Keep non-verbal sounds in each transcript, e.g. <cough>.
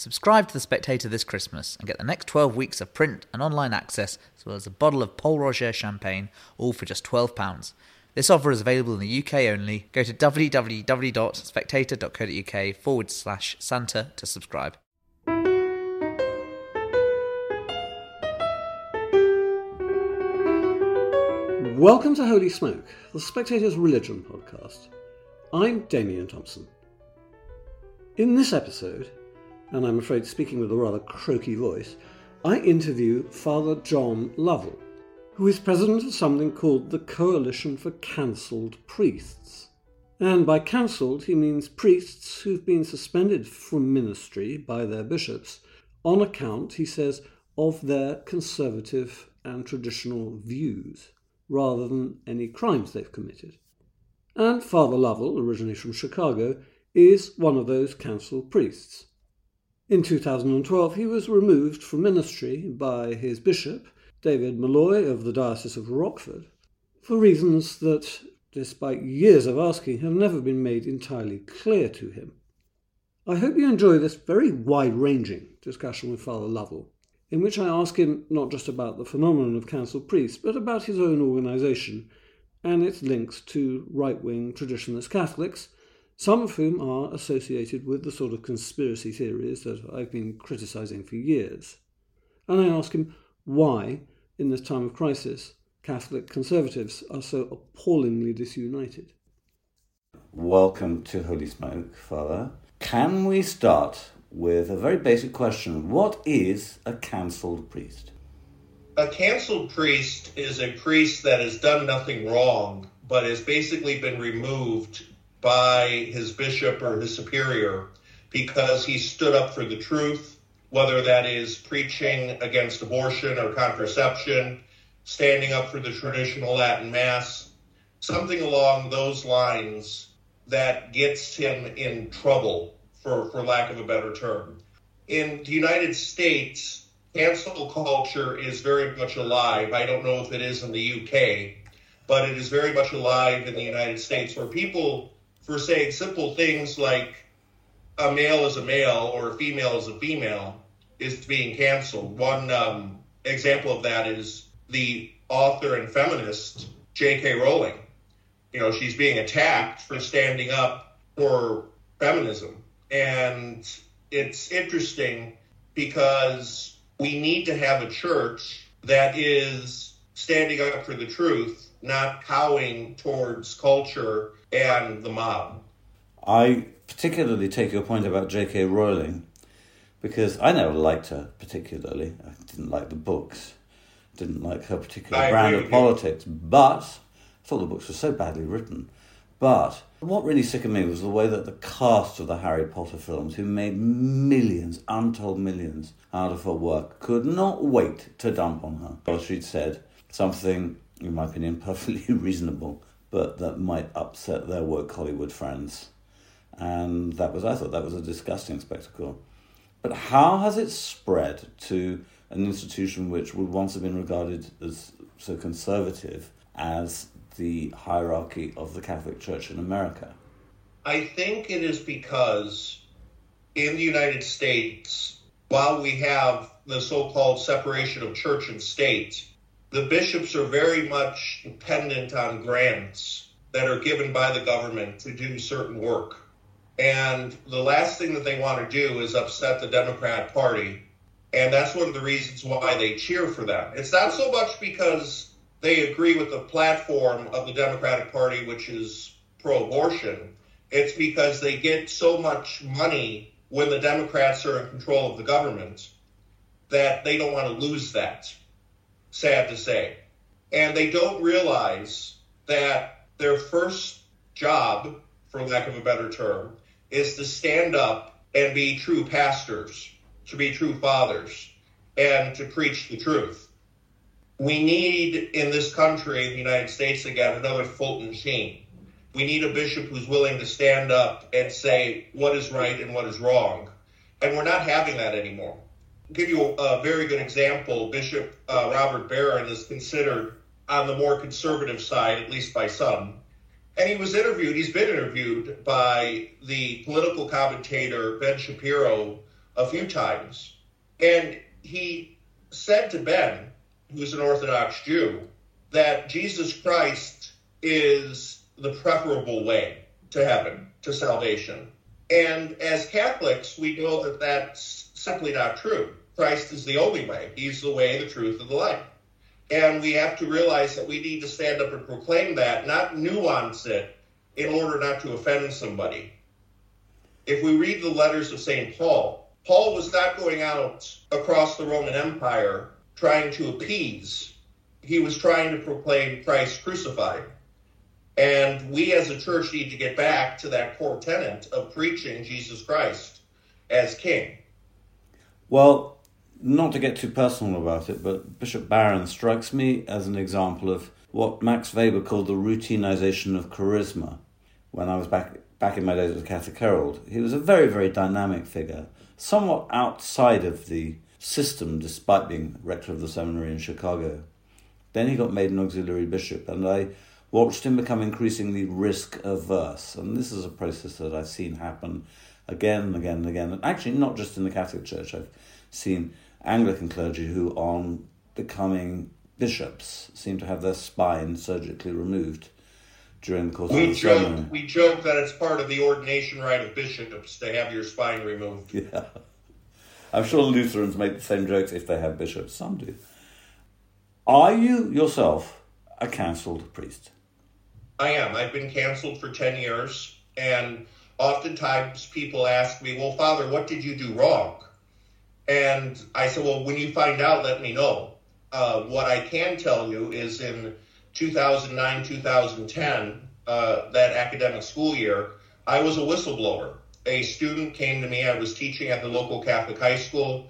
Subscribe to The Spectator this Christmas and get the next 12 weeks of print and online access, as well as a bottle of Pol Roger champagne, all for just £12. This offer is available in the UK only. Go to www.spectator.co.uk forward slash Santa to subscribe. Welcome to Holy Smoke, the Spectator's Religion podcast. I'm Damian Thompson. In this episode, and I'm afraid speaking with a rather croaky voice, I interview Father John Lovell, who is president of something called the Coalition for Cancelled Priests. And by cancelled, he means priests who've been suspended from ministry by their bishops on account, he says, of their conservative and traditional views, rather than any crimes they've committed. And Father Lovell, originally from Chicago, is one of those cancelled priests. In 2012, he was removed from ministry by his bishop, David Malloy of the Diocese of Rockford, for reasons that, despite years of asking, have never been made entirely clear to him. I hope you enjoy this very wide ranging discussion with Father Lovell, in which I ask him not just about the phenomenon of council priests, but about his own organisation and its links to right wing traditionalist Catholics some of whom are associated with the sort of conspiracy theories that I've been criticising for years. And I ask him why, in this time of crisis, Catholic conservatives are so appallingly disunited. Welcome to Holy Smoke, Father. Can we start with a very basic question? What is a cancelled priest? A cancelled priest is a priest that has done nothing wrong, but has basically been removed by his bishop or his superior because he stood up for the truth, whether that is preaching against abortion or contraception, standing up for the traditional Latin Mass, something along those lines that gets him in trouble, for, for lack of a better term. In the United States, cancel culture is very much alive. I don't know if it is in the UK, but it is very much alive in the United States where people for saying simple things like a male is a male or a female is a female is being canceled. One um, example of that is the author and feminist J.K. Rowling. You know, she's being attacked for standing up for feminism. And it's interesting because we need to have a church that is standing up for the truth, not cowing towards culture and the mob. I particularly take your point about J.K. Rowling because I never liked her particularly. I didn't like the books, didn't like her particular I brand of politics, but I thought the books were so badly written. But what really sickened me was the way that the cast of the Harry Potter films, who made millions, untold millions out of her work, could not wait to dump on her. Well, she'd said something, in my opinion, <laughs> perfectly reasonable but that might upset their work Hollywood friends. And that was, I thought, that was a disgusting spectacle. But how has it spread to an institution which would once have been regarded as so conservative as the hierarchy of the Catholic Church in America? I think it is because in the United States, while we have the so called separation of church and state, the bishops are very much dependent on grants that are given by the government to do certain work. And the last thing that they want to do is upset the Democrat Party. And that's one of the reasons why they cheer for them. It's not so much because they agree with the platform of the Democratic Party, which is pro abortion. It's because they get so much money when the Democrats are in control of the government that they don't want to lose that sad to say. And they don't realize that their first job, for lack of a better term, is to stand up and be true pastors, to be true fathers, and to preach the truth. We need in this country, the United States again, another Fulton Sheen. We need a bishop who's willing to stand up and say what is right and what is wrong. And we're not having that anymore give you a, very good example. Bishop uh, Robert Barron is considered on the more conservative side, at least by some. And he was interviewed, he's been interviewed by the political commentator Ben Shapiro a few times. And he said to Ben, who's an Orthodox Jew, that Jesus Christ is the preferable way to heaven, to salvation. And as Catholics, we know that that's simply not true. Christ is the only way. He's the way, the truth, and the life. And we have to realize that we need to stand up and proclaim that, not nuance it in order not to offend somebody. If we read the letters of St. Paul, Paul was not going out across the Roman Empire trying to appease. He was trying to proclaim Christ crucified. And we as a church need to get back to that core tenet of preaching Jesus Christ as King. Well, not to get too personal about it, but Bishop Barron strikes me as an example of what Max Weber called the routinization of charisma. When I was back back in my days with Catholic Herald, he was a very, very dynamic figure, somewhat outside of the system, despite being rector of the seminary in Chicago. Then he got made an auxiliary bishop, and I watched him become increasingly risk averse. And this is a process that I've seen happen again and again and again. And actually, not just in the Catholic Church, I've seen Anglican clergy who, on becoming bishops, seem to have their spine surgically removed during the course we of the joke, ceremony. We joke that it's part of the ordination rite of bishops to have your spine removed. <laughs> Yeah. I'm sure Lutherans make the same jokes if they have bishops. Some do. Are you yourself a cancelled priest? I am. I've been canceled for 10 years, and oftentimes people ask me, Well, Father, what did you do wrong? And I said, Well, when you find out, let me know. Uh, what I can tell you is in 2009 2010, uh, that academic school year, I was a whistleblower. A student came to me, I was teaching at the local Catholic high school.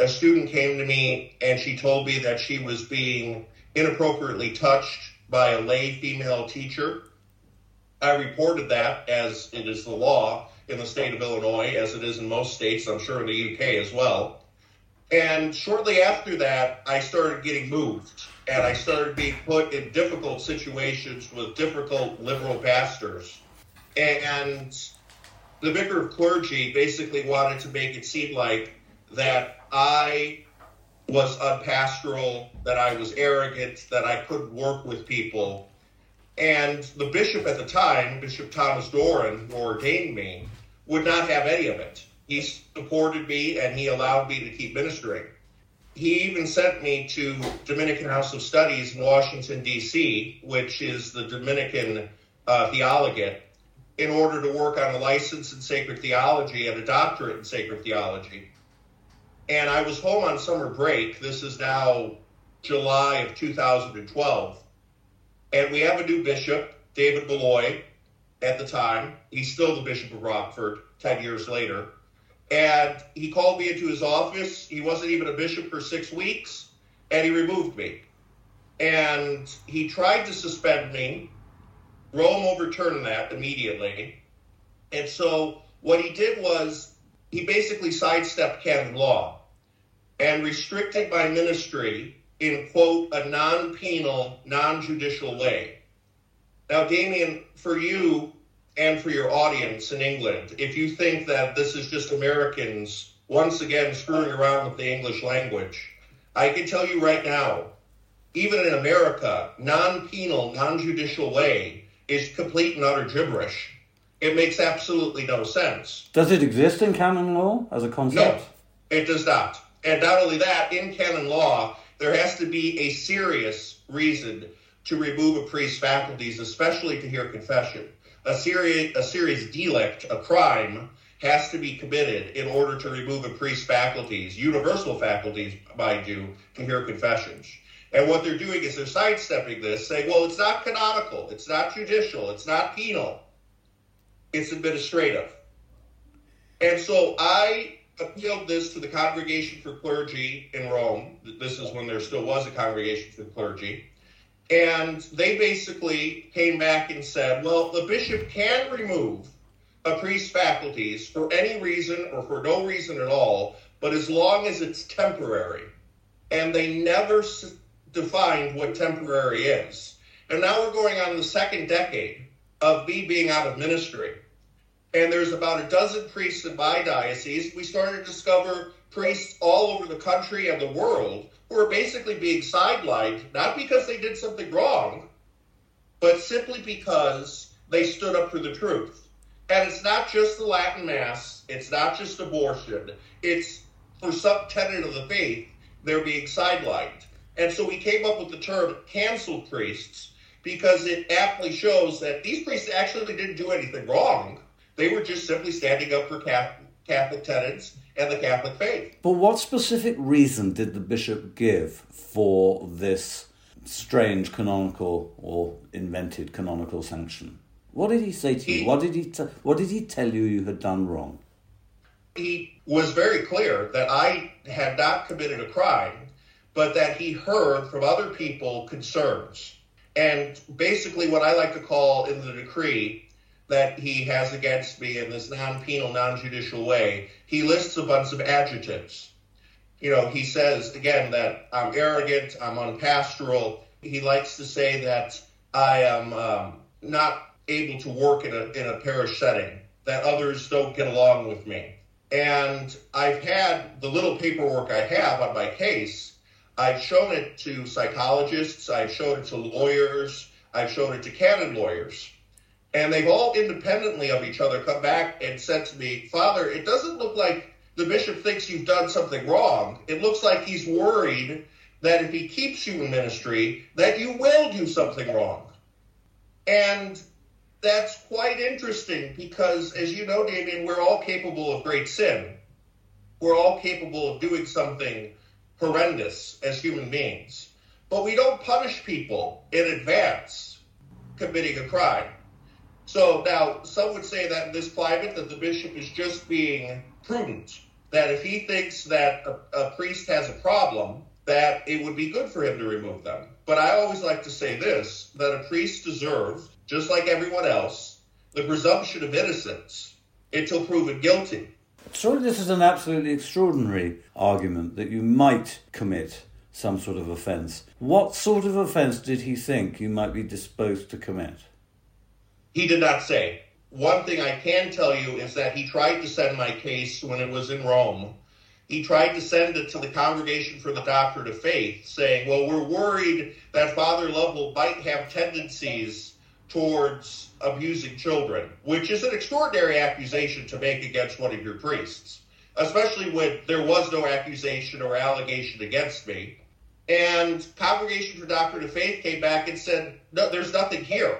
A student came to me and she told me that she was being inappropriately touched by a lay female teacher. I reported that as it is the law in the state of Illinois, as it is in most states, I'm sure in the UK as well. And shortly after that, I started getting moved and I started being put in difficult situations with difficult liberal pastors. And the vicar of clergy basically wanted to make it seem like that I was unpastoral, that I was arrogant, that I couldn't work with people. And the bishop at the time, Bishop Thomas Doran, who ordained me, would not have any of it. He supported me and he allowed me to keep ministering. He even sent me to Dominican House of Studies in Washington, D.C., which is the Dominican uh, theologate, in order to work on a license in sacred theology and a doctorate in sacred theology. And I was home on summer break. This is now July of 2012. And we have a new bishop, David Malloy, at the time. He's still the Bishop of Rockford 10 years later. And he called me into his office. He wasn't even a bishop for six weeks, and he removed me. And he tried to suspend me. Rome overturned that immediately. And so what he did was he basically sidestepped canon law and restricted my ministry in, quote, a non penal, non judicial way. Now, Damian, for you and for your audience in England, if you think that this is just Americans once again screwing around with the English language, I can tell you right now, even in America, non penal, non judicial way is complete and utter gibberish. It makes absolutely no sense. Does it exist in canon law as a concept? No, it does not. And not only that, in canon law, there has to be a serious reason to remove a priest's faculties, especially to hear confession. A serious, a serious delict, a crime, has to be committed in order to remove a priest's faculties, universal faculties, mind you, to hear confessions. And what they're doing is they're sidestepping this, saying, well, it's not canonical, it's not judicial, it's not penal, it's administrative. And so I appealed this to the Congregation for Clergy in Rome. This is when there still was a Congregation for Clergy. And they basically came back and said, well, the bishop can remove a priest's faculties for any reason or for no reason at all, but as long as it's temporary. And they never s- defined what temporary is. And now we're going on the second decade of me being out of ministry. and there's about a dozen priests in my diocese, we started to discover priests all over the country and the world who are basically being sidelined, not because they did something wrong, but simply because they stood up for the truth. And it's not just the Latin Mass, it's not just abortion, it's for some tenet of the faith, they're being sidelined. And so we came up with the term cancel priests because it aptly shows that these priests actually didn't do anything wrong. They were just simply standing up for Catholic tenets and the Catholic faith. But what specific reason did the bishop give for this strange canonical or invented canonical sanction? What did he say to he, you? What did he t- What did he tell you you had done wrong? He was very clear that I had not committed a crime, but that he heard from other people concerns. And basically, what I like to call in the decree that he has against me in this non penal, non judicial way, he lists a bunch of adjectives. You know, he says, again, that I'm arrogant, I'm unpastoral. He likes to say that I am um, not able to work in a, in a parish setting, that others don't get along with me. And I've had the little paperwork I have on my case, I've shown it to psychologists, I've shown it to lawyers, I've shown it to canon lawyers. And they've all independently of each other come back and said to me, Father, it doesn't look like the bishop thinks you've done something wrong. It looks like he's worried that if he keeps you in ministry, that you will do something wrong. And that's quite interesting because, as you know, Damian, we're all capable of great sin. We're all capable of doing something horrendous as human beings. But we don't punish people in advance committing a crime. So now some would say that in this climate that the bishop is just being prudent, that if he thinks that a, a priest has a problem, that it would be good for him to remove them. But I always like to say this that a priest deserves, just like everyone else, the presumption of innocence until proven guilty. Surely this is an absolutely extraordinary argument that you might commit some sort of offence. What sort of offence did he think you might be disposed to commit? He did not say. One thing I can tell you is that he tried to send my case when it was in Rome. He tried to send it to the Congregation for the Doctrine of Faith, saying, Well, we're worried that Father Lovell might have tendencies towards abusing children, which is an extraordinary accusation to make against one of your priests, especially when there was no accusation or allegation against me. And Congregation for Doctrine of Faith came back and said, No, there's nothing here.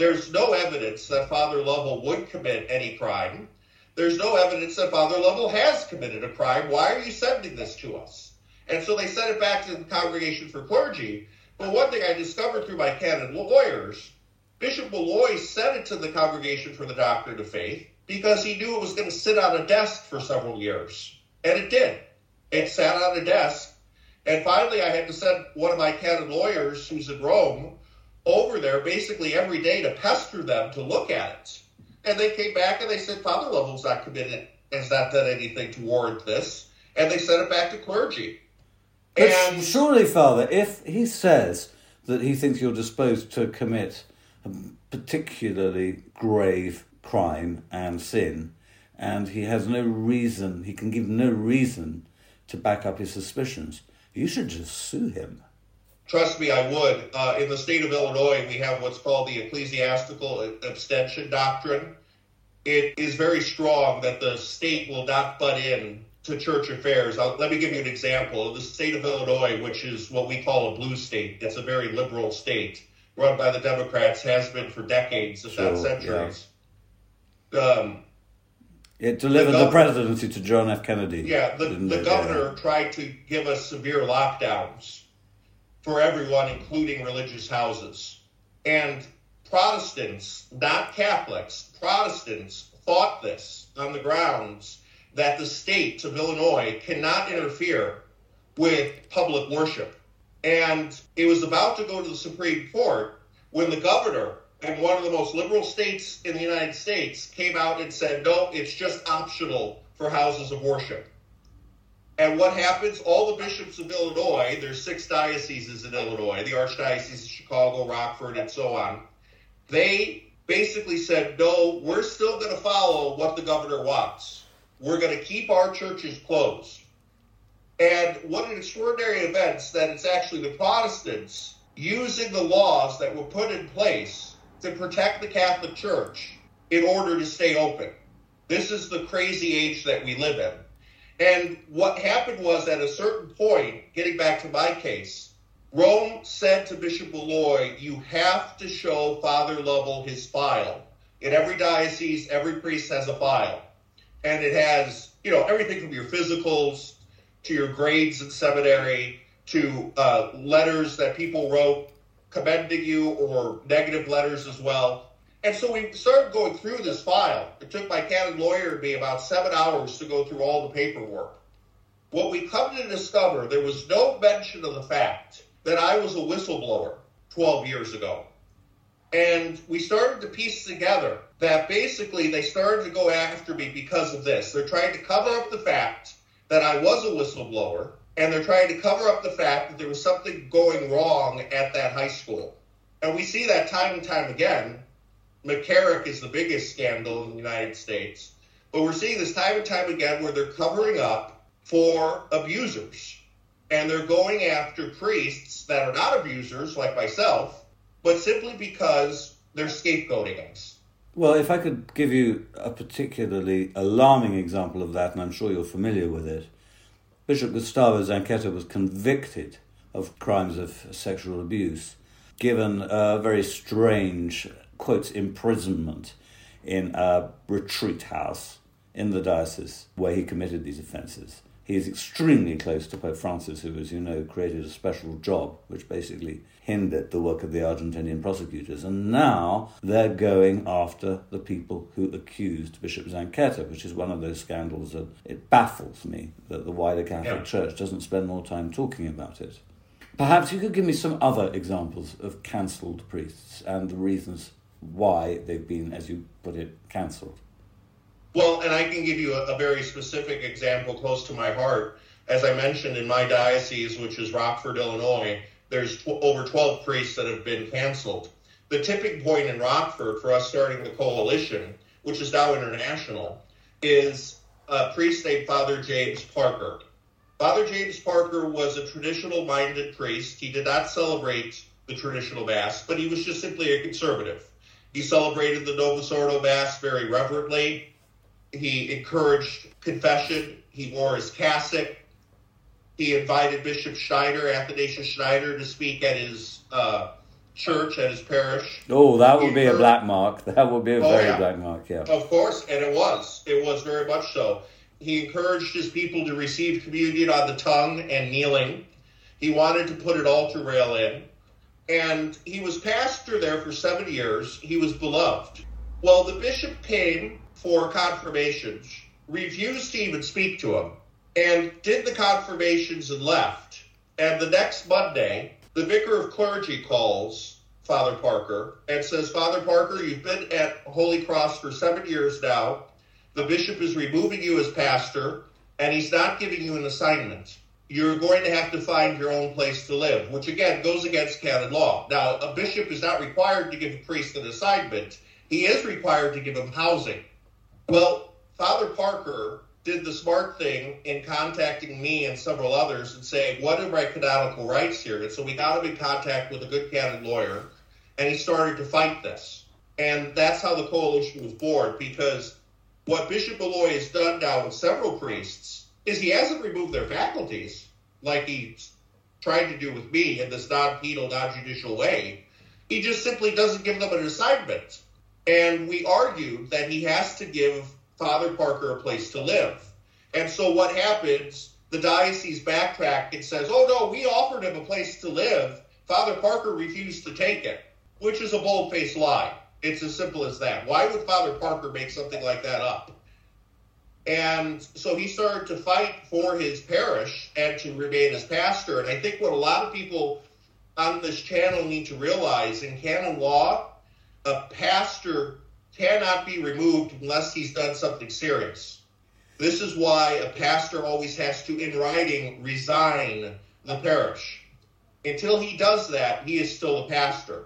There's no evidence that Father Lovell would commit any crime. There's no evidence that Father Lovell has committed a crime. Why are you sending this to us? And so they sent it back to the Congregation for Clergy. But one thing I discovered through my canon lawyers, Bishop Malloy sent it to the Congregation for the Doctrine of Faith because he knew it was going to sit on a desk for several years. And it did. It sat on a desk. And finally, I had to send one of my canon lawyers who's in Rome over there basically every day to pester them to look at it. And they came back and they said, Father Lovell's not committed, has not done anything to warrant this. And they sent it back to clergy. But and surely, Father, if he says that he thinks you're disposed to commit a particularly grave crime and sin, and he has no reason, he can give no reason to back up his suspicions, you should just sue him. Trust me, I would. Uh, in the state of Illinois, we have what's called the ecclesiastical abstention doctrine. It is very strong that the state will not butt in to church affairs. I'll, let me give you an example. The state of Illinois, which is what we call a blue state, it's a very liberal state run by the Democrats, has been for decades, if sure, not centuries. Yeah. Um, it delivered the, governor, the, presidency to John F. Kennedy. Yeah, the, the governor yeah. tried to give us severe lockdowns for everyone, including religious houses. And Protestants, not Catholics, Protestants fought this on the grounds that the state of Illinois cannot interfere with public worship. And it was about to go to the Supreme Court when the governor in one of the most liberal states in the United States came out and said, no, it's just optional for houses of worship. And what happens? All the bishops of Illinois, there's six dioceses in Illinois, the Archdiocese of Chicago, Rockford, and so on, they basically said, no, we're still going to follow what the governor wants. We're going to keep our churches closed. And what an extraordinary event that it's actually the Protestants using the laws that were put in place to protect the Catholic Church in order to stay open. This is the crazy age that we live in. And what happened was at a certain point, getting back to my case, Rome said to Bishop Malloy, you have to show Father Lovell his file. In every diocese, every priest has a file. And it has, you know, everything from your physicals to your grades in seminary to uh, letters that people wrote commending you or negative letters as well. And so we started going through this file. It took my canon lawyer and me about seven hours to go through all the paperwork. What we come to discover, there was no mention of the fact that I was a whistleblower 12 years ago. And we started to piece together that basically they started to go after me because of this. They're trying to cover up the fact that I was a whistleblower, and they're trying to cover up the fact that there was something going wrong at that high school. And we see that time and time again. McCarrick is the biggest scandal in the United States. But we're seeing this time and time again where they're covering up for abusers. And they're going after priests that are not abusers, like myself, but simply because they're scapegoating us. Well, if I could give you a particularly alarming example of that, and I'm sure you're familiar with it, Bishop Gustavo Zanchetta was convicted of crimes of sexual abuse, given a very strange, quotes, imprisonment in a retreat house in the diocese where he committed these offences. He is extremely close to Pope Francis, who, as you know, created a special job which basically hindered the work of the Argentinian prosecutors. And now they're going after the people who accused Bishop Zanchetta, which is one of those scandals that it baffles me that the wider Catholic yeah. Church doesn't spend more time talking about it. Perhaps you could give me some other examples of cancelled priests and the reasons why they've been, as you put it, cancelled. Well, and I can give you a, a, very specific example close to my heart. As I mentioned in my diocese, which is Rockford, Illinois, there's tw- over 12 priests that have been canceled. The tipping point in Rockford for us starting the coalition, which is now international, is a priest named Father James Parker. Father James Parker was a traditional minded priest. He did not celebrate the traditional Mass, but he was just simply a conservative. He celebrated the Novus Ordo Mass very reverently. He encouraged confession. He wore his cassock. He invited Bishop Schneider, Athanasius Schneider, to speak at his uh, church, at his parish. Oh, that would be a black mark. That would be a oh, very yeah. black mark, yeah. Of course, and it was. It was very much so. He encouraged his people to receive communion on the tongue and kneeling. He wanted to put an altar rail in. And he was pastor there for seven years. He was beloved. Well, the bishop came for confirmations, refused to even speak to him, and did the confirmations and left. And the next Monday, the vicar of clergy calls Father Parker and says, Father Parker, you've been at Holy Cross for seven years now. The bishop is removing you as pastor, and he's not giving you an assignment. You're going to have to find your own place to live, which again goes against canon law. Now, a bishop is not required to give a priest an assignment, he is required to give him housing. Well, Father Parker did the smart thing in contacting me and several others and saying, What are my canonical rights here? And so we got him in contact with a good canon lawyer, and he started to fight this. And that's how the coalition was born, because what Bishop Malloy has done now with several priests is he hasn't removed their faculties like he's tried to do with me in this non penal, non judicial way. He just simply doesn't give them an assignment. And we argued that he has to give Father Parker a place to live. And so what happens? The diocese backtracked and says, oh no, we offered him a place to live. Father Parker refused to take it, which is a bold faced lie. It's as simple as that. Why would Father Parker make something like that up? And so he started to fight for his parish and to remain as pastor. And I think what a lot of people on this channel need to realize in canon law, a pastor cannot be removed unless he's done something serious. This is why a pastor always has to, in writing, resign the parish. Until he does that, he is still a pastor.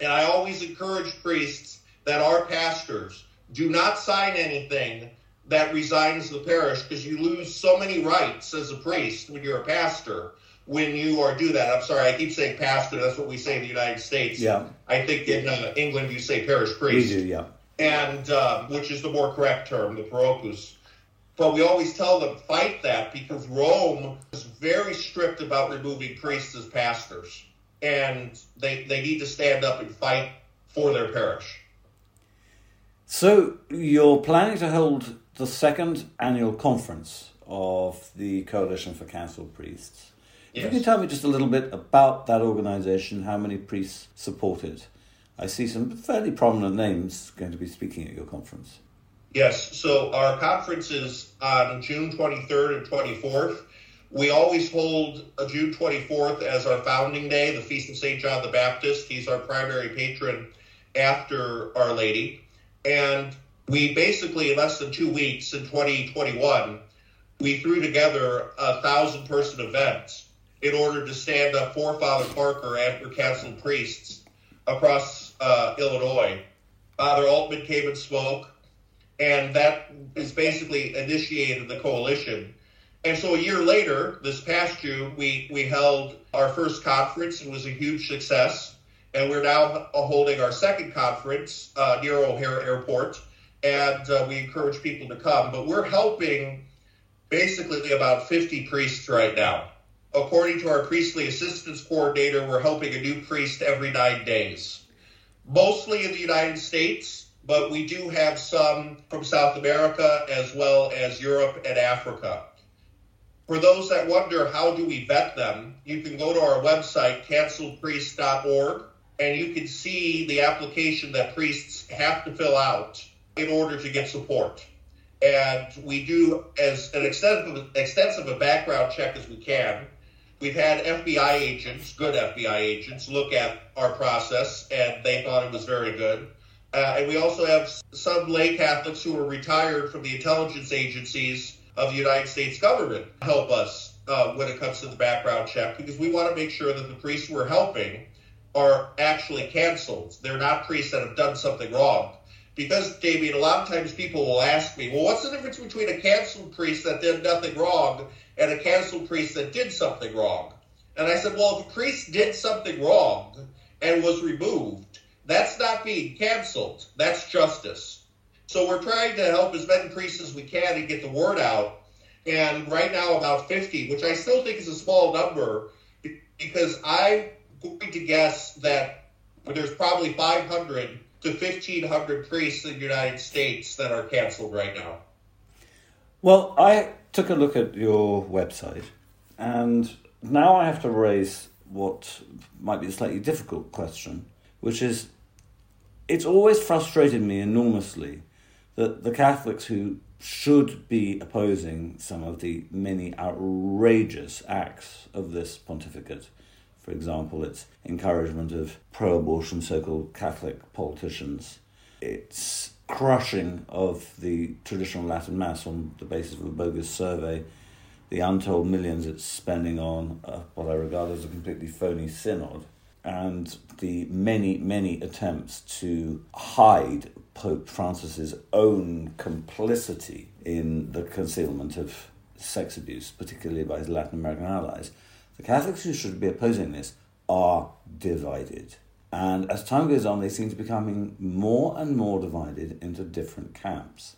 And I always encourage priests that our pastors do not sign anything that resigns the parish because you lose so many rights as a priest when you're a pastor when you are do that. I'm sorry, I keep saying pastor. That's what we say in the United States. Yeah. I think in uh, England you say parish priest. We do, yeah. And uh, which is the more correct term, the parochus. But we always tell them fight that because Rome is very strict about removing priests as pastors, and they they need to stand up and fight for their parish. So you're planning to hold the second annual conference of the Coalition for Cancelled Priests. If you can tell me just a little bit about that organisation, how many priests support it. I see some fairly prominent names going to be speaking at your conference. Yes, so our conference is on June 23rd and 24th. We always hold a June 24th as our founding day, the Feast of St. John the Baptist. He's our primary patron after Our Lady. And we basically, in less than two weeks in 2021, we threw together a thousand person event in order to stand up for Father Parker and for canceled priests across uh, Illinois. Father Altman came and spoke, and that is basically initiated the coalition. And so a year later, this past June, we, we held our first conference. It was a huge success. And we're now holding our second conference uh, near O'Hare Airport, and uh, we encourage people to come. But we're helping basically about 50 priests right now. According to our priestly assistance coordinator, we're helping a new priest every nine days, mostly in the United States, but we do have some from South America as well as Europe and Africa. For those that wonder how do we vet them, you can go to our website, cancelledpriest.org, and you can see the application that priests have to fill out in order to get support. And we do as an extensive, extensive a background check as we can. We've had FBI agents, good FBI agents, look at our process, and they thought it was very good. Uh, and we also have some lay Catholics who are retired from the intelligence agencies of the United States government help us uh, when it comes to the background check because we want to make sure that the priests we're helping are actually canceled. They're not priests that have done something wrong. Because, Damian, a lot of times people will ask me, well, what's the difference between a canceled priest that did nothing wrong and a canceled priest that did something wrong? And I said, well, if a priest did something wrong and was removed, that's not being canceled. That's justice. So we're trying to help as many priests as we can and get the word out. And right now, about 50, which I still think is a small number, because I'm going to guess that there's probably 500 to 1,500 priests in the United States that are canceled right now. Well, I took a look at your website, and now I have to raise what might be a slightly difficult question, which is it's always frustrated me enormously that the Catholics who should be opposing some of the many outrageous acts of this pontificate for example, its encouragement of pro abortion so called Catholic politicians, its crushing of the traditional Latin Mass on the basis of a bogus survey, the untold millions it's spending on uh, what I regard as a completely phony synod, and the many, many attempts to hide Pope Francis's own complicity in the concealment of sex abuse, particularly by his Latin American allies. The Catholics who should be opposing this are divided. And as time goes on, they seem to be becoming more and more divided into different camps.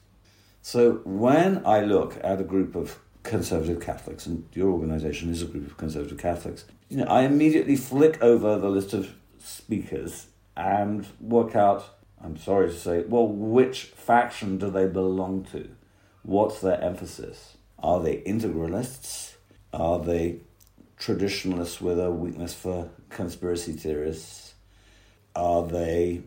So when I look at a group of conservative Catholics, and your organization is a group of conservative Catholics, you know, I immediately flick over the list of speakers and work out, I'm sorry to say, well, which faction do they belong to? What's their emphasis? Are they integralists? Are they traditionalists with a weakness for conspiracy theorists? Are they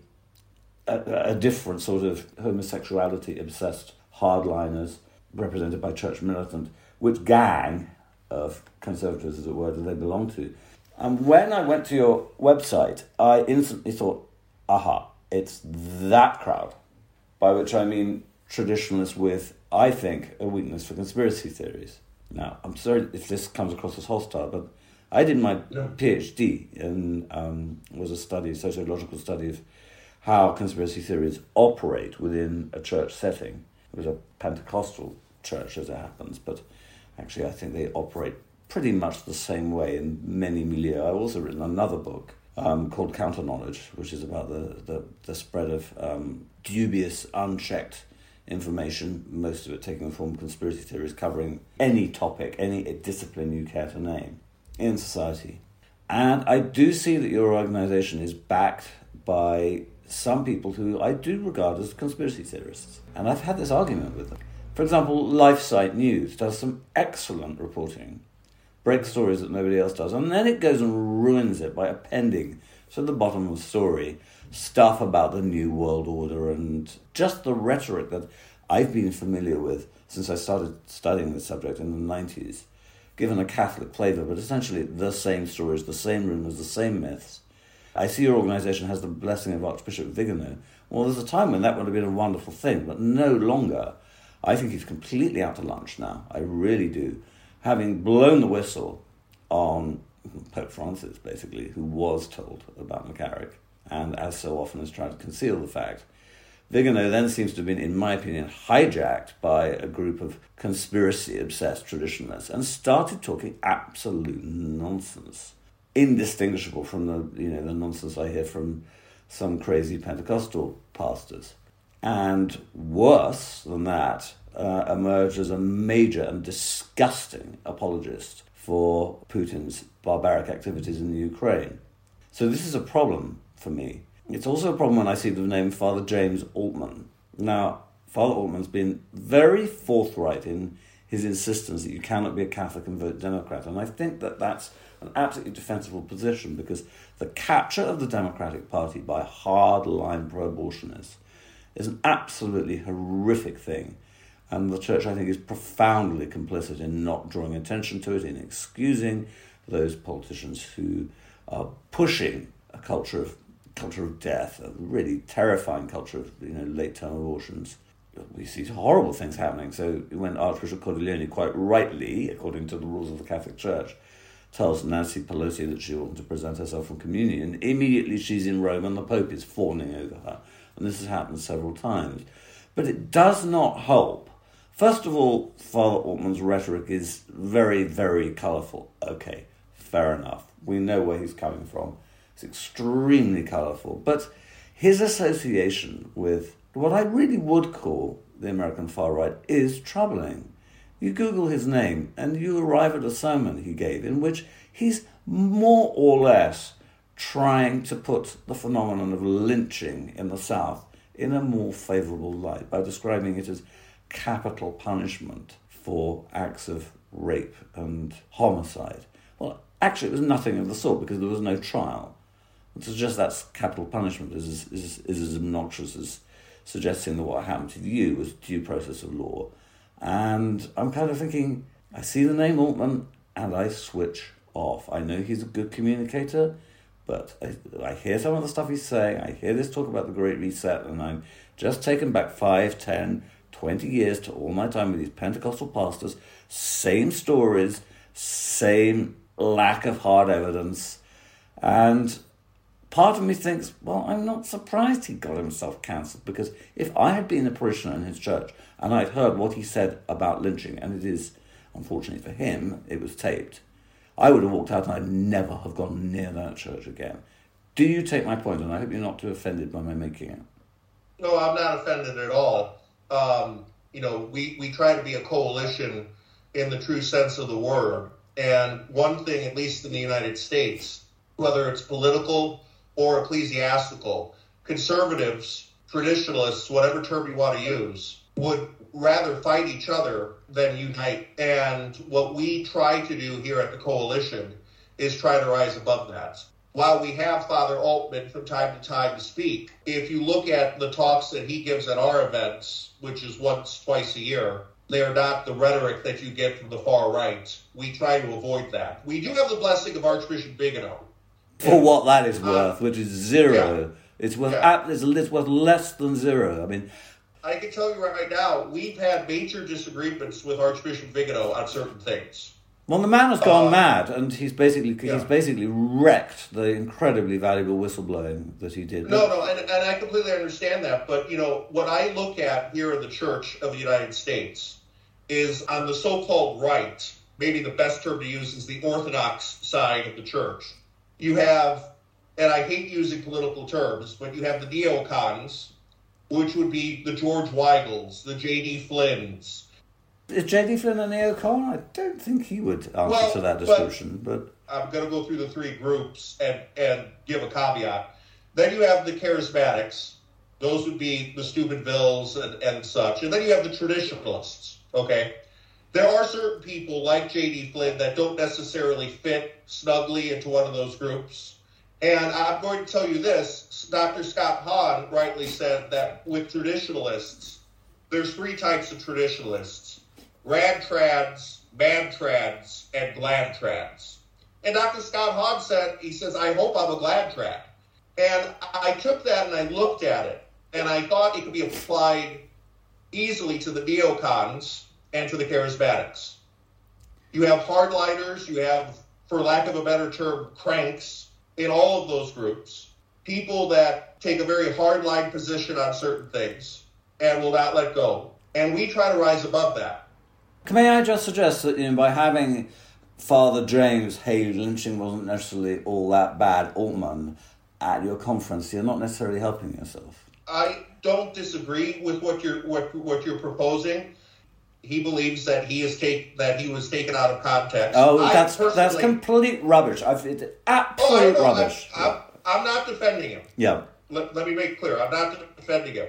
a, a different sort of homosexuality obsessed hardliners represented by church militant? Which gang of conservatives, as it were, do they belong to? And when I went to your website, I instantly thought, aha, it's that crowd. By which I mean traditionalists with, I think, a weakness for conspiracy theories. Now, I'm sorry if this comes across as hostile, but I did my PhD in um, was a study, sociological study of how conspiracy theories operate within a church setting. It was a Pentecostal church, as it happens, but actually, I think they operate pretty much the same way in many milieux. I've also written another book um, called Counter Knowledge, which is about the, the, the spread of um, dubious, unchecked information, most of it taking the form of conspiracy theories, covering any topic, any discipline you care to name in society. And I do see that your organization is backed by some people who I do regard as conspiracy theorists. And I've had this argument with them. For example, LifeSite News does some excellent reporting, breaks stories that nobody else does, and then it goes and ruins it by appending to the bottom of the story stuff about the New World Order and just the rhetoric that I've been familiar with since I started studying this subject in the 90s, given a Catholic flavour, but essentially the same stories, the same rumours, the same myths. I see your organisation has the blessing of Archbishop Vigano. Well, there's a time when that would have been a wonderful thing, but no longer. I think he's completely out to lunch now. I really do. Having blown the whistle on Pope Francis, basically, who was told about McCarrick, and as so often has tried to conceal the fact. Vigano then seems to have been, in my opinion, hijacked by a group of conspiracy obsessed traditionalists and started talking absolute nonsense, indistinguishable from the you know the nonsense I hear from some crazy Pentecostal pastors. And worse than that, uh, emerged as a major and disgusting apologist for Putin's barbaric activities in the Ukraine. So this is a problem for me. It's also a problem when I see the name Father James Altman. Now, Father Altman's been very forthright in his insistence that you cannot be a Catholic and vote Democrat. And I think that that's an absolutely defensible position because the capture of the Democratic Party by hard-line pro-abortionists is an absolutely horrific thing. And the church, I think, is profoundly complicit in not drawing attention to it, in excusing those politicians who are pushing a culture of culture of death, a really terrifying culture of you know late term abortions. We see horrible things happening. So when Archbishop Cordileone, quite rightly, according to the rules of the Catholic Church, tells Nancy Pelosi that she ought to present herself from communion, immediately she's in Rome and the Pope is fawning over her. And this has happened several times. But it does not help. First of all, Father Altman's rhetoric is very, very colourful. Okay, fair enough. We know where he's coming from. It's extremely colourful. But his association with what I really would call the American far right is troubling. You Google his name and you arrive at a sermon he gave in which he's more or less trying to put the phenomenon of lynching in the South in a more favourable light by describing it as capital punishment for acts of rape and homicide. Actually, it was nothing of the sort because there was no trial. To suggest that's capital punishment is, is, is as obnoxious as suggesting that what happened to you was due process of law. And I'm kind of thinking, I see the name Altman and I switch off. I know he's a good communicator, but I, I hear some of the stuff he's saying. I hear this talk about the Great Reset, and I'm just taken back 5, 10, 20 years to all my time with these Pentecostal pastors. Same stories, same lack of hard evidence. And part of me thinks, well, I'm not surprised he got himself cancelled because if I had been a parishioner in his church and I'd heard what he said about lynching, and it is, unfortunately for him, it was taped, I would have walked out and I'd never have gone near that church again. Do you take my point? And I hope you're not too offended by my making it. No, I'm not offended at all. Um, you know, we, we try to be a coalition in the true sense of the word. And one thing, at least in the United States, whether it's political or ecclesiastical. Conservatives, traditionalists, whatever term you want to use, would rather fight each other than unite. And what we try to do here at the coalition is try to rise above that. While we have Father Altman from time to time to speak, if you look at the talks that he gives at our events, which is once, twice a year, they are not the rhetoric that you get from the far right. We try to avoid that. We do have the blessing of Archbishop Vigano, for what that is worth, which is zero. Yeah. It's worth yeah. it's, it's worth less than zero. I mean, I can tell you right now, we've had major disagreements with Archbishop Vigano on certain things. Well, the man has gone Uh, mad, and he's basically he's basically wrecked the incredibly valuable whistleblowing that he did. No, no, and, and I completely understand that. But, you know, what I look at here in the Church of the United States is on the so called right, maybe the best term to use is the Orthodox side of the church. You have, and I hate using political terms, but you have the neocons, which would be the George Weigels, the J.D. Flynn's, J.D. Flynn a neocon? I don't think he would answer Well, to that but- description, but, I'm going to go through the three groups and, and give a caveat. Then you have the charismatics. Those would be the Steubenvilles and, and such. And then you have the traditionalists. Okay. There are certain people like J.D. Flynn that don't necessarily fit snugly into one of those groups. And I'm going to tell you this Dr. Scott Hahn rightly said that with traditionalists, there's three types of traditionalists rad trads, mad trads, and glad trads. And Dr. Scott Hahn said, he says, I hope I'm a glad trad. And I took that and I looked at it, and I thought it could be applied easily to the neocons and to the charismatics. You have hardliners, you have, for lack of a better term, cranks in all of those groups. People that take a very hardline position on certain things and will not let go. And we try to rise above that. May I just suggest that you know, by having Father James Haley lynching wasn't necessarily all that bad, Altman, at your conference, you're not necessarily helping yourself. I don't disagree with what you're what what you're proposing. He believes that he is take that he was taken out of context. Oh, that's that's complete rubbish. I've, it's Oh, absolute. I'm- rubbish. I'm, I'm not defending him. yeah. Let, let me make clear. I'm not defending him.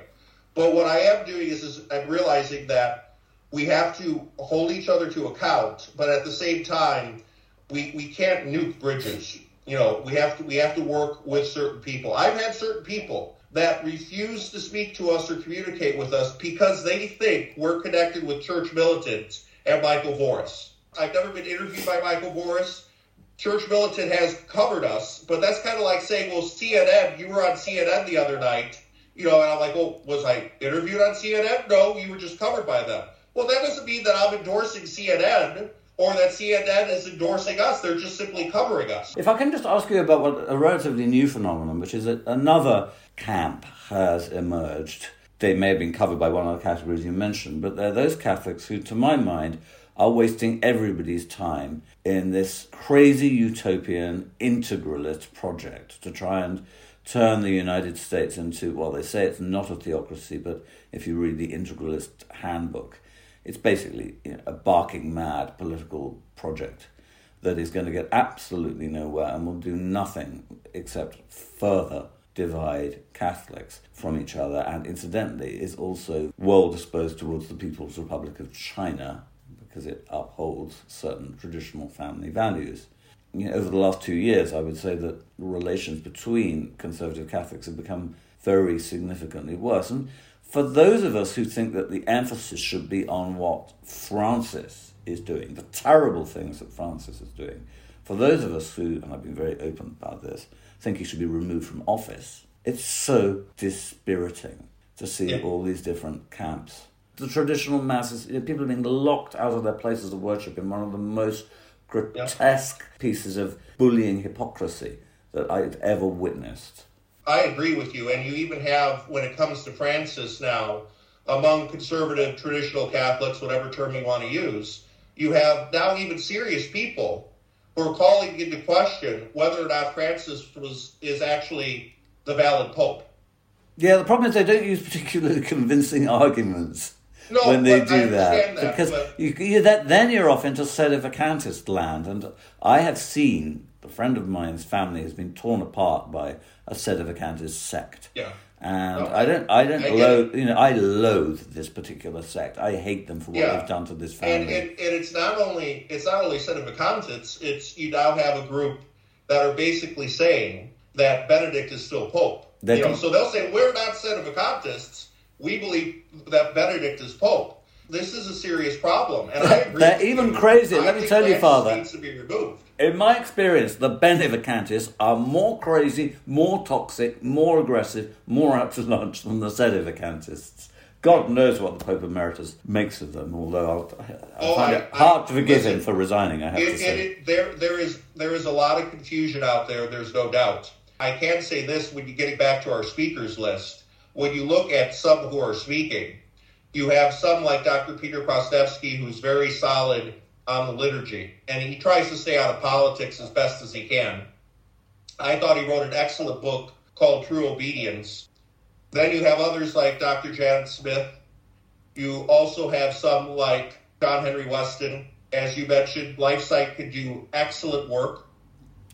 But what I am doing is, is I'm realizing that we have to hold each other to account, but at the same time, we, we can't nuke bridges. You know, we have to we have to work with certain people. I've had certain people that refuse to speak to us or communicate with us because they think we're connected with church militants and Michael Voris. I've never been interviewed by Michael Voris. Church Militant has covered us, but that's kind of like saying, well, CNN, you were on CNN the other night, you know, and I'm like, well, was I interviewed on CNN? No, you were just covered by them. Well, that doesn't mean that I'm endorsing CNN or that CNN is endorsing us. They're just simply covering us. If I can just ask you about what a relatively new phenomenon, which is that another camp has emerged. They may have been covered by one of the categories you mentioned, but they're those Catholics who, to my mind, are wasting everybody's time in this crazy utopian integralist project to try and turn the United States into, well, they say it's not a theocracy, but if you read the integralist handbook, it's basically you know, a barking mad political project that is going to get absolutely nowhere and will do nothing except further divide Catholics from each other and incidentally is also well disposed towards the People's Republic of China because it upholds certain traditional family values. You know, over the last two years, I would say that relations between conservative Catholics have become very significantly worse. And for those of us who think that the emphasis should be on what Francis is doing, the terrible things that Francis is doing, for those of us who, and I've been very open about this, think he should be removed from office, it's so dispiriting to see Yeah. all these different camps. The traditional masses, you know, people are being locked out of their places of worship in one of the most grotesque pieces of bullying hypocrisy that I've ever witnessed. I agree with you. And you even have, when it comes to Francis now, among conservative traditional Catholics, whatever term you want to use, you have now even serious people who are calling into question whether or not Francis was is actually the valid pope. Yeah, the problem is they don't use particularly <laughs> convincing arguments No, when they do that, that, because you, you, that, then you're off into sedevacantist land. And I have seen a friend of mine's family has been torn apart by a set of sedevacantist sect. Yeah. And No, I don't, I don't I loathe, you know, I loathe this particular sect. I hate them for what Yeah. they've done to this family. and and it's not only it's not only set of sedevacantants. It's you now have a group that are basically saying that Benedict is still pope. They you know, so they'll say we're not set of sedevacantists. We believe that Benedict is pope. This is a serious problem, and I agree. They're even crazier. Let me tell you, Father. needs to be removed. In my experience, the Benevacantists are more crazy, more toxic, more aggressive, more out to lunch than the Sedevacantists. God knows what the Pope Emeritus makes of them, although I'll, I Oh, find I- it hard I- to forgive listen, him for resigning, I have It, to say. it, there, there is there is a lot of confusion out there. There's no doubt. I can say this: when you getting back to our speakers list, when you look at some who are speaking, you have some like Dr. Peter Kwasniewski, who's very solid on the liturgy, and he tries to stay out of politics as best as he can. I thought he wrote an excellent book called True Obedience. Then you have others like Dr. Janet Smith. You also have some like John Henry Weston. As you mentioned, LifeSite could do excellent work.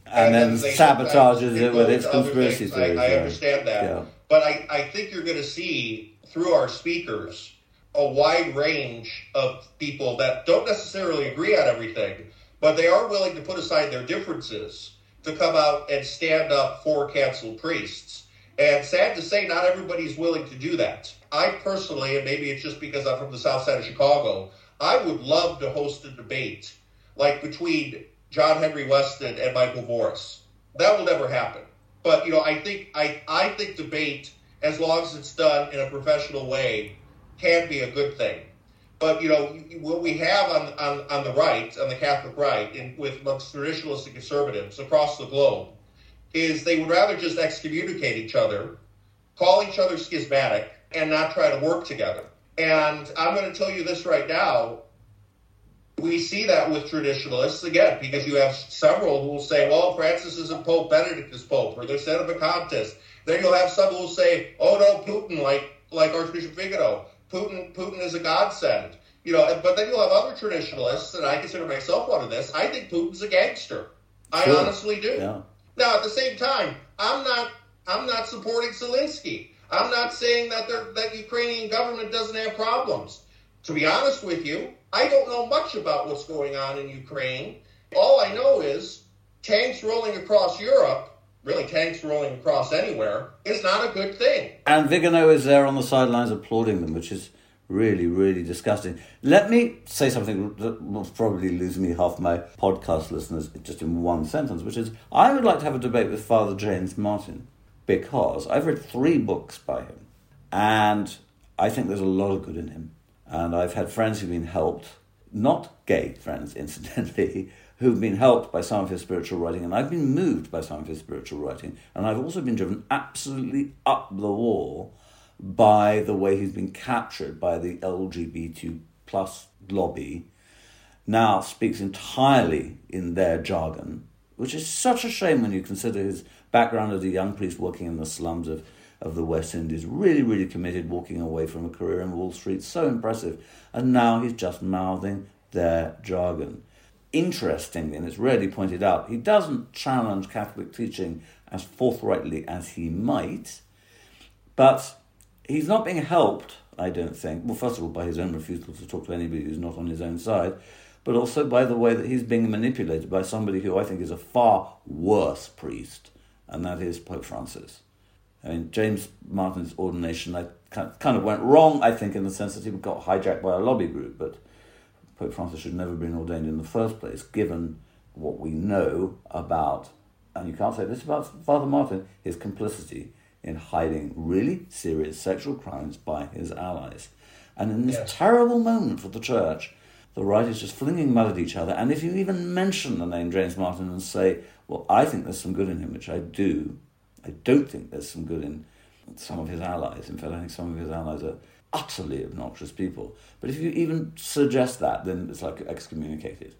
And then they sabotages it with its conspiracy theories. I, I understand that. Yeah. But I, I think you're going to see through our speakers a wide range of people that don't necessarily agree on everything, but they are willing to put aside their differences to come out and stand up for canceled priests. And sad to say, not everybody's willing to do that. I personally, and maybe it's just because I'm from the south side of Chicago, I would love to host a debate like between John Henry Weston and Michael Voris. That will never happen. But you know, I think I, I think debate, as long as it's done in a professional way, can be a good thing. But you know, what we have on on, on the right, on the Catholic right, in, with amongst traditionalists and conservatives across the globe, is they would rather just excommunicate each other, call each other schismatic, and not try to work together. And I'm going to tell you this right now. We see that with traditionalists again because you have several who will say, "Well, Francis isn't Pope, Benedict is Pope," or they're contest. Then you'll have some who will say, "Oh no, Putin, like like Archbishop Vigano, Putin Putin is a godsend." You know, but then you'll have other traditionalists, and I consider myself one of this. I think Putin's a gangster. I Sure. honestly do. Yeah. Now, at the same time, I'm not I'm not supporting Zelensky. I'm not saying that that Ukrainian government doesn't have problems. To be honest with you, I don't know much about what's going on in Ukraine. All I know is tanks rolling across Europe, really tanks rolling across anywhere, is not a good thing. And Vigano is there on the sidelines applauding them, which is really, really disgusting. Let me say something that will probably lose me half my podcast listeners just in one sentence, which is I would like to have a debate with Father James Martin because I've read three books by him and I think there's a lot of good in him. And I've had friends who've been helped, not gay friends, <laughs> incidentally, who've been helped by some of his spiritual writing, and I've been moved by some of his spiritual writing, and I've also been driven absolutely up the wall by the way he's been captured by the LGBT plus lobby. Now speaks entirely in their jargon, which is such a shame when you consider his background as a young priest working in the slums of, of the West Indies, really, really committed, walking away from a career in Wall Street, so impressive. And now he's just mouthing their jargon. Interestingly, and it's rarely pointed out, he doesn't challenge Catholic teaching as forthrightly as he might, but he's not being helped, I don't think. Well, first of all, by his own refusal to talk to anybody who's not on his own side, but also by the way that he's being manipulated by somebody who I think is a far worse priest, and that is Pope Francis. I mean, James Martin's ordination I kind of went wrong, I think, in the sense that he got hijacked by a lobby group, but Pope Francis should never have been ordained in the first place, given what we know about, and you can't say this about Father Martin, his complicity in hiding really serious sexual crimes by his allies. And in this Yes. terrible moment for the church, the right is just flinging mud at each other. And if you even mention the name James Martin and say, well, I think there's some good in him, which I do, I don't think there's some good in some of his allies. In fact, I think some of his allies are utterly obnoxious people. But if you even suggest that, then it's like excommunicated.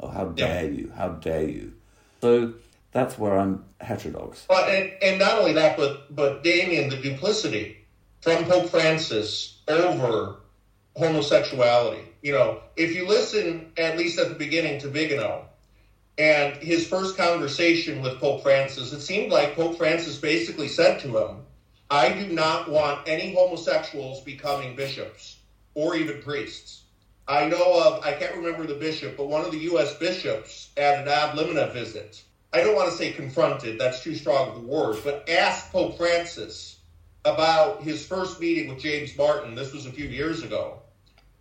Oh, how dare you? How dare you? So that's where I'm heterodox. But and, and not only that, but but Damian, the duplicity from Pope Francis over homosexuality. You know, if you listen at least at the beginning to Vigano and his first conversation with Pope Francis, it seemed like Pope Francis basically said to him, "I do not want any homosexuals becoming bishops or even priests." I know of, I can't remember the bishop, but one of the U.S. bishops at an ad limina visit, I don't want to say confronted, that's too strong of a word, but asked Pope Francis about his first meeting with James Martin. This was a few years ago.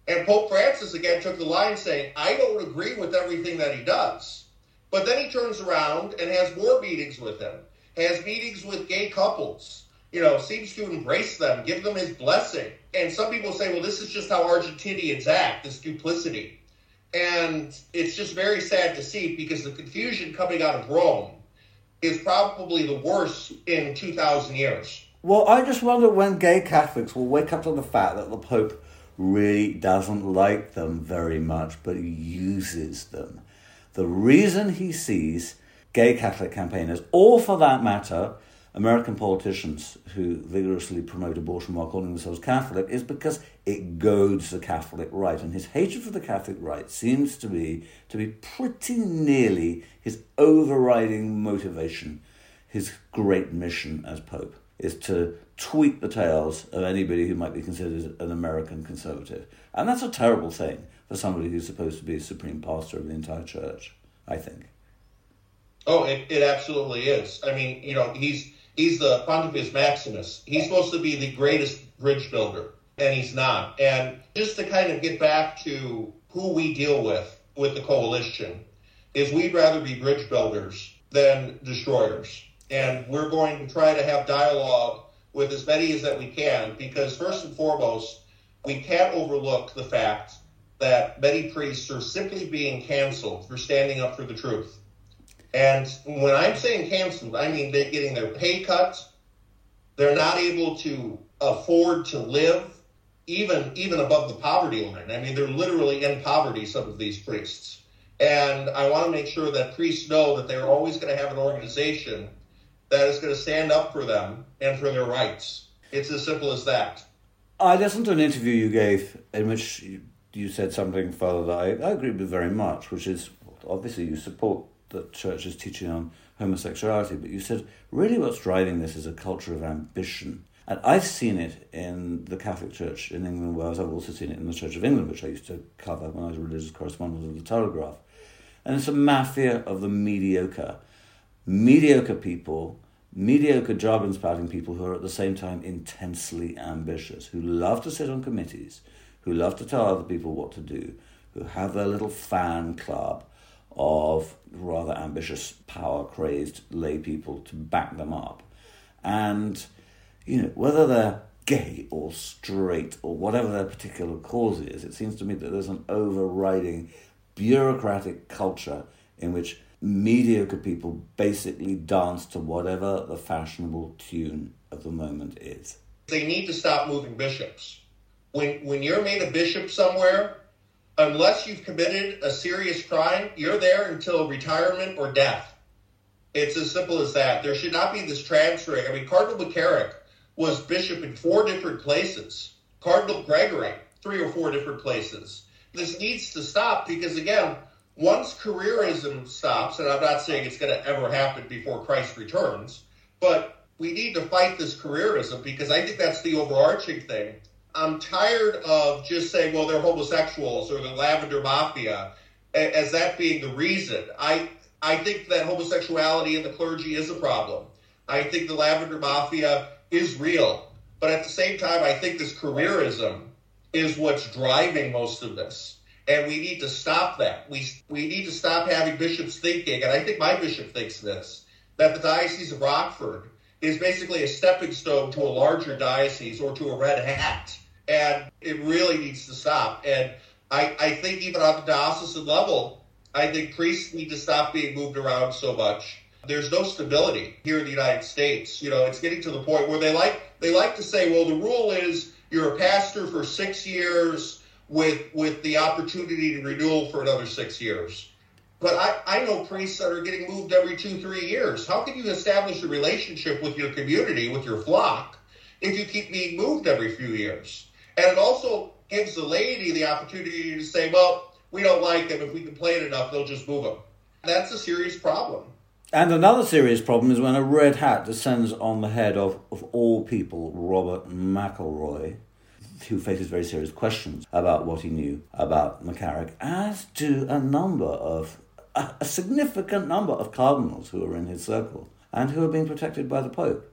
And Pope Francis again took the line saying, I don't agree with everything that he does. But then he turns around and has more meetings with him, has meetings with gay couples, you know, seems to embrace them, give them his blessing. And some people say, well, this is just how Argentinians act, this duplicity. And it's just very sad to see because the confusion coming out of Rome is probably the worst in 2,000 years. Well, I just wonder when gay Catholics will wake up to the fact that the Pope really doesn't like them very much, but uses them. The reason he sees gay Catholic campaigners, or for that matter, American politicians who vigorously promote abortion while calling themselves Catholic is because it goads the Catholic right. And his hatred for the Catholic right seems to be to be pretty nearly his overriding motivation, his great mission as Pope, is to tweak the tails of anybody who might be considered an American conservative. And that's a terrible thing for somebody who's supposed to be supreme pastor of the entire church, I think. Oh, it, it absolutely is. I mean, you know, he's he's the Pontifex Maximus. He's supposed to be the greatest bridge builder, and he's not. And just to kind of get back to who we deal with with the coalition, is we'd rather be bridge builders than destroyers. And we're going to try to have dialogue with as many as that we can, because first and foremost, we can't overlook the fact that many priests are simply being canceled for standing up for the truth. And when I'm saying canceled, I mean they're getting their pay cut. They're not able to afford to live even even above the poverty line. I mean, they're literally in poverty, some of these priests. And I want to make sure that priests know that they're always going to have an organization that is going to stand up for them and for their rights. It's as simple as that. I listened to an interview you gave in which you, you said something, Father, that I, I agree with very much, which is obviously you support the is teaching on homosexuality, but you said really what's driving this is a culture of ambition. And I've seen it in the Catholic Church in England and Wales. I've also seen it in the Church of England, which I used to cover when I was a religious correspondent of the Telegraph. And it's a mafia of the mediocre. Mediocre people mediocre jargon spouting people who are at the same time intensely ambitious, who love to sit on committees, who love to tell other people what to do, who have their little fan club of rather ambitious, power crazed lay people to back them up. And, you know, whether they're gay or straight or whatever their particular cause is, it seems to me that there's an overriding bureaucratic culture in which mediocre people basically dance to whatever the fashionable tune of the moment is. They need to stop moving bishops. When, when you're made a bishop somewhere, unless you've committed a serious crime, you're there until retirement or death. It's as simple as that. There should not be this transferring. I mean, Cardinal McCarrick was bishop in four different places. Cardinal Gregory, three or four different places. This needs to stop because, again, once careerism stops, and I'm not saying it's going to ever happen before Christ returns, but we need to fight this careerism because I think that's the overarching thing. I'm tired of just saying, well, they're homosexuals or the lavender mafia as that being the reason. I I think that homosexuality in the clergy is a problem. I think the lavender mafia is real. But at the same time, I think this careerism is what's driving most of this. And we need to stop that. We, we need to stop having bishops thinking, and I think my bishop thinks this, that the Diocese of Rockford is basically a stepping stone to a larger diocese or to a red hat. And it really needs to stop. And I, I think even on the diocesan level, I think priests need to stop being moved around so much. There's no stability here in the United States. You know, it's getting to the point where they like they like to say, well, the rule is you're a pastor for six years with with the opportunity to renewal for another six years. But I, I know priests that are getting moved every two, three years. How can you establish a relationship with your community, with your flock, if you keep being moved every few years? And it also gives the laity the opportunity to say, well, we don't like them. If we complain enough, they'll just move them. That's a serious problem. And another serious problem is when a red hat descends on the head of, of all people, Robert McElroy, who faces very serious questions about what he knew about McCarrick, as do a number of, a, a significant number of cardinals who are in his circle and who are being protected by the Pope.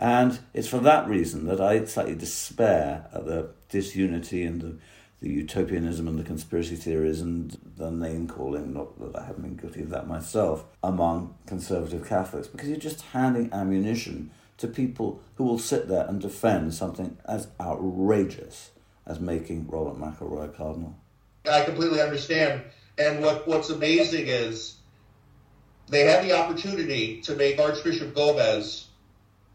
And it's for that reason that I slightly despair at the disunity and the, the utopianism and the conspiracy theories and the name calling, not that I haven't been guilty of that myself, among conservative Catholics, because you're just handing ammunition to people who will sit there and defend something as outrageous as making Robert McElroy cardinal. I completely understand. And what, what's amazing is they had the opportunity to make Archbishop Gomez,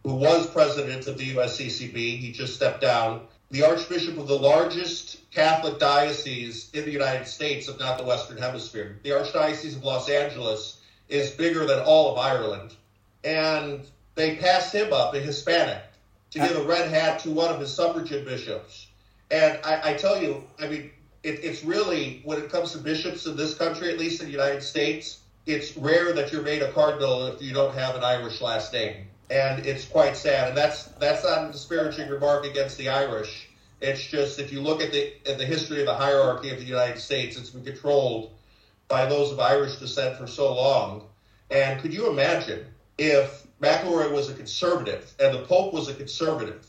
who was president of the USCCB, he just stepped down, the Archbishop of the largest Catholic diocese in the United States, if not the Western Hemisphere. The Archdiocese of Los Angeles is bigger than all of Ireland. And they passed him up, a Hispanic, to give a red hat to one of his suffragan bishops. And I, I tell you, I mean, it, it's really, when it comes to bishops in this country, at least in the United States, it's rare that you're made a cardinal if you don't have an Irish last name. And it's quite sad. And that's that's not a disparaging remark against the Irish. It's just if you look at the at the history of the hierarchy of the United States, it's been controlled by those of Irish descent for so long. And could you imagine if McElroy was a conservative and the Pope was a conservative,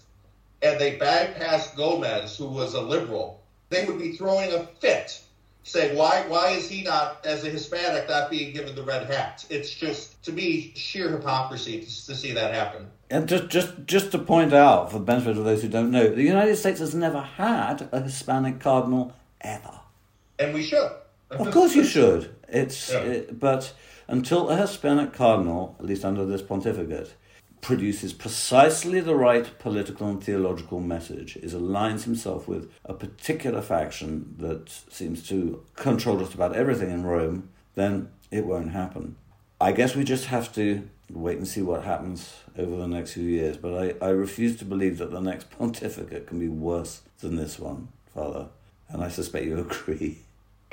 and they bypassed Gomez, who was a liberal, they would be throwing a fit, saying, "Why? Why is he not, as a Hispanic, not being given the red hat?" It's just, to me, sheer hypocrisy to, to see that happen. And just, just, just to point out, for the benefit of those who don't know, the United States has never had a Hispanic cardinal ever. And we should. Of course, you should. It's, Yeah. it, but until a Hispanic cardinal, at least under this pontificate, produces precisely the right political and theological message, is aligns himself with a particular faction that seems to control just about everything in Rome, then it won't happen. I guess we just have to wait and see what happens over the next few years. But I, I refuse to believe that the next <laughs> pontificate can be worse than this one, Father. And I suspect you <laughs> agree.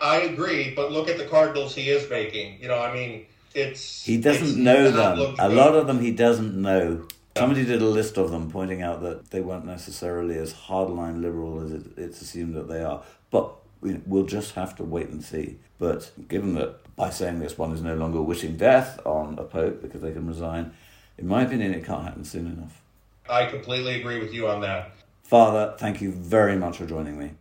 I agree, but look at the Cardinals he is making. You know, I mean, it's He doesn't it's know them. A lot of them he doesn't know. Somebody did a list of them, pointing out that they weren't necessarily as hardline liberal as it, it's assumed that they are. But we, we'll just have to wait and see. But given that by saying this, one is no longer wishing death on a pope because they can resign, in my opinion, it can't happen soon enough. I completely agree with you on that. Father, thank you very much for joining me.